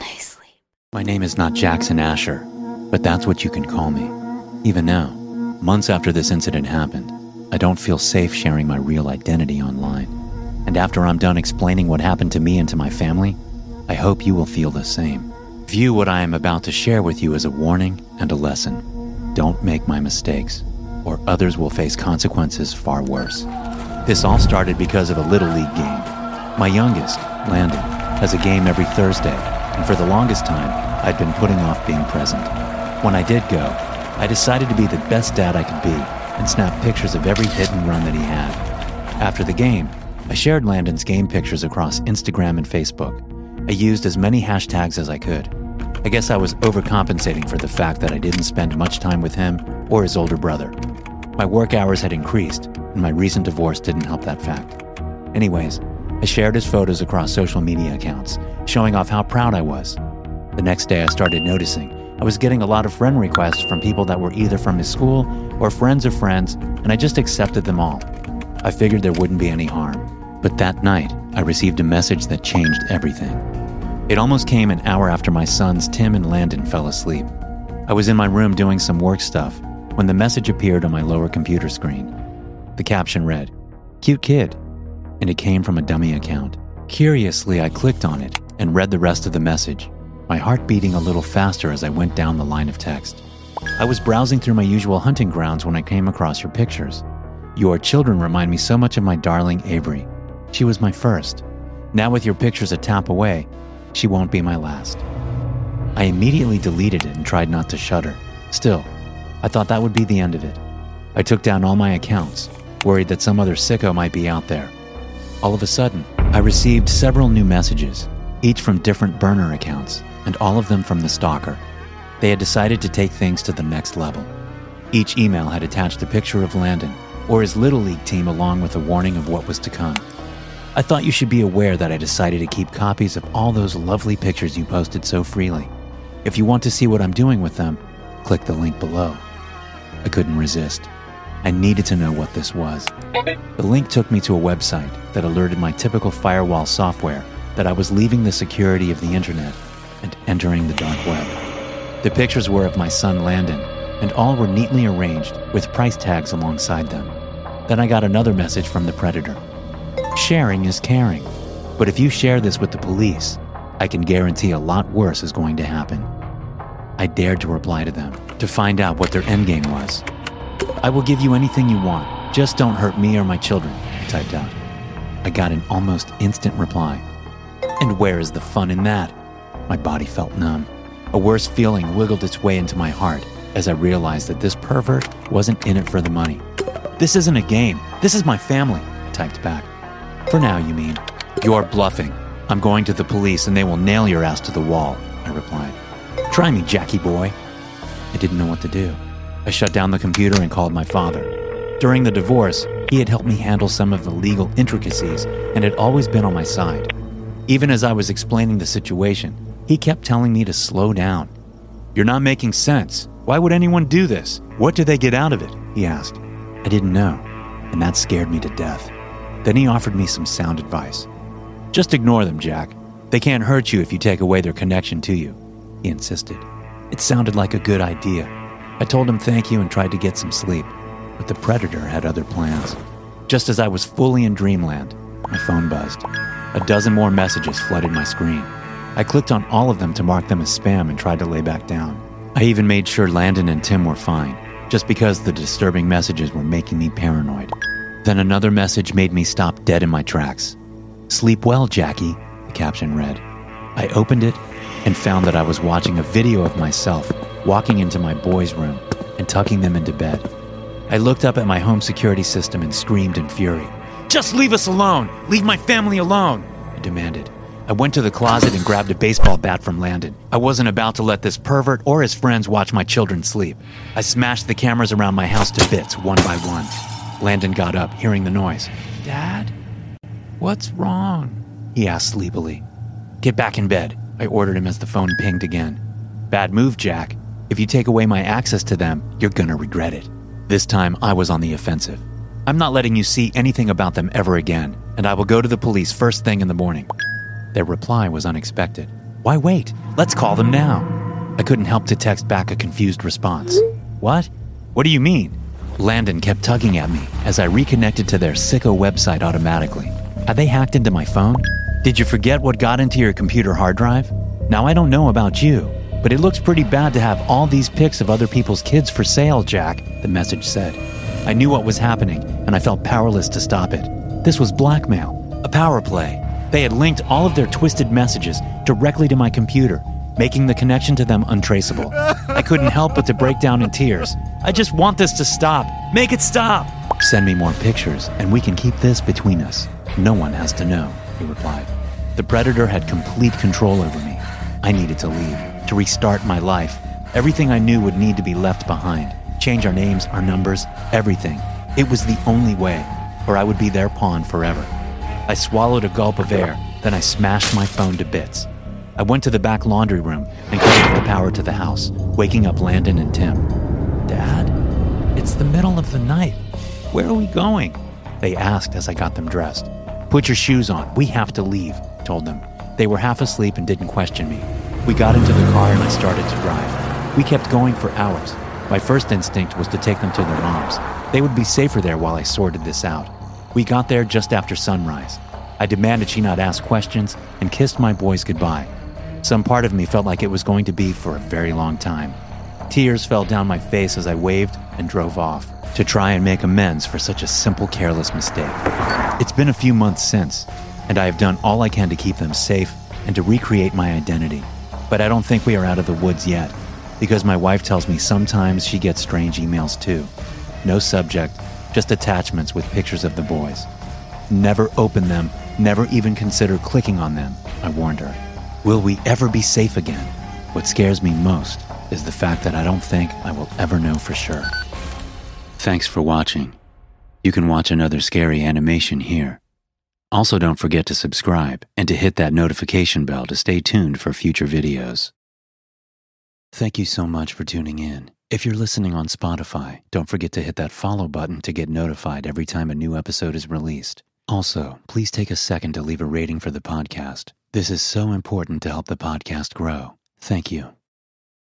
Nicely. My name is not Jackson Asher, but that's what you can call me. Even now, months after this incident happened, I don't feel safe sharing my real identity online. And after I'm done explaining what happened to me and to my family, I hope you will feel the same. View what I am about to share with you as a warning and a lesson. Don't make my mistakes, or others will face consequences far worse. This all started because of a Little League game. My youngest, Landon, has a game every Thursday, and for the longest time, I'd been putting off being present. When I did go, I decided to be the best dad I could be and snap pictures of every hit and run that he had. After the game, I shared Landon's game pictures across Instagram and Facebook. I used as many hashtags as I could. I guess I was overcompensating for the fact that I didn't spend much time with him or his older brother. My work hours had increased, and my recent divorce didn't help that fact. Anyways, I shared his photos across social media accounts, showing off how proud I was. The next day, I started noticing I was getting a lot of friend requests from people that were either from his school or friends of friends, and I just accepted them all. I figured there wouldn't be any harm. But that night, I received a message that changed everything. It almost came an hour after my sons Tim and Landon fell asleep. I was in my room doing some work stuff when the message appeared on my lower computer screen. The caption read, Cute kid, and it came from a dummy account. Curiously, I clicked on it and read the rest of the message, my heart beating a little faster as I went down the line of text. I was browsing through my usual hunting grounds when I came across your pictures. Your children remind me so much of my darling Avery. She was my first. Now, with your pictures a tap away, she won't be my last. I immediately deleted it and tried not to shudder. Still, I thought that would be the end of it. I took down all my accounts, worried that some other sicko might be out there. All of a sudden, I received several new messages, each from different burner accounts, and all of them from the stalker. They had decided to take things to the next level. Each email had attached a picture of Landon or his Little League team along with a warning of what was to come. I thought you should be aware that I decided to keep copies of all those lovely pictures you posted so freely. If you want to see what I'm doing with them, click the link below. I couldn't resist. I needed to know what this was. The link took me to a website that alerted my typical firewall software that I was leaving the security of the internet and entering the dark web. The pictures were of my son Landon, and all were neatly arranged with price tags alongside them. Then I got another message from the predator. Sharing is caring, but if you share this with the police, I can guarantee a lot worse is going to happen. I dared to reply to them to find out what their endgame was. I will give you anything you want, just don't hurt me or my children, I typed out. I got an almost instant reply. And where is the fun in that? My body felt numb. A worse feeling wiggled its way into my heart as I realized that this pervert wasn't in it for the money. This isn't a game. This is my family, I typed back. For now, you mean? You're bluffing. I'm going to the police and they will nail your ass to the wall, I replied. Try me, Jackie boy. I didn't know what to do. I shut down the computer and called my father. During the divorce, he had helped me handle some of the legal intricacies and had always been on my side. Even as I was explaining the situation, he kept telling me to slow down. You're not making sense. Why would anyone do this? What do they get out of it? He asked. I didn't know, and that scared me to death. Then he offered me some sound advice. Just ignore them, Jack. They can't hurt you if you take away their connection to you, he insisted. It sounded like a good idea. I told him thank you and tried to get some sleep, but the predator had other plans. Just as I was fully in dreamland, my phone buzzed. A dozen more messages flooded my screen. I clicked on all of them to mark them as spam and tried to lay back down. I even made sure Landon and Tim were fine, just because the disturbing messages were making me paranoid. Then another message made me stop dead in my tracks. Sleep well, Jackie, the caption read. I opened it and found that I was watching a video of myself walking into my boys' room and tucking them into bed. I looked up at my home security system and screamed in fury. Just leave us alone! Leave my family alone! I demanded. I went to the closet and grabbed a baseball bat from Landon. I wasn't about to let this pervert or his friends watch my children sleep. I smashed the cameras around my house to bits, one by one. Landon got up, hearing the noise. Dad? What's wrong? He asked sleepily. Get back in bed, I ordered him as the phone pinged again. Bad move, Jack. If you take away my access to them, you're gonna regret it. This time, I was on the offensive. I'm not letting you see anything about them ever again, and I will go to the police first thing in the morning. Their reply was unexpected. Why wait? Let's call them now. I couldn't help to text back a confused response. What? What do you mean? Landon kept tugging at me as I reconnected to their sicko website automatically. Had they hacked into my phone? Did you forget what got into your computer hard drive? Now, I don't know about you, but it looks pretty bad to have all these pics of other people's kids for sale, Jack, the message said. I knew what was happening, and I felt powerless to stop it. This was blackmail, a power play. They had linked all of their twisted messages directly to my computer, making the connection to them untraceable. I couldn't help but to break down in tears. I just want this to stop. Make it stop. Send me more pictures, and we can keep this between us. No one has to know, he replied. The predator had complete control over me. I needed to leave, to restart my life. Everything I knew would need to be left behind. Change our names, our numbers, everything. It was the only way, or I would be their pawn forever. I swallowed a gulp of air, then I smashed my phone to bits. I went to the back laundry room and cut off the power to the house, waking up Landon and Tim. Dad, it's the middle of the night. Where are we going? They asked as I got them dressed. Put your shoes on. We have to leave, told them. They were half asleep and didn't question me. We got into the car and I started to drive. We kept going for hours. My first instinct was to take them to their moms. They would be safer there while I sorted this out. We got there just after sunrise. I demanded she not ask questions and kissed my boys goodbye. Some part of me felt like it was going to be for a very long time. Tears fell down my face as I waved and drove off to try and make amends for such a simple, careless mistake. It's been a few months since, and I have done all I can to keep them safe and to recreate my identity. But I don't think we are out of the woods yet, because my wife tells me sometimes she gets strange emails too. No subject, just attachments with pictures of the boys. Never open them, never even consider clicking on them, I warned her. Will we ever be safe again? What scares me most is the fact that I don't think I will ever know for sure. Thanks for watching. You can watch another scary animation here. Also, don't forget to subscribe and to hit that notification bell to stay tuned for future videos. Thank you so much for tuning in. If you're listening on Spotify, don't forget to hit that follow button to get notified every time a new episode is released. Also, please take a second to leave a rating for the podcast. This is so important to help the podcast grow. Thank you.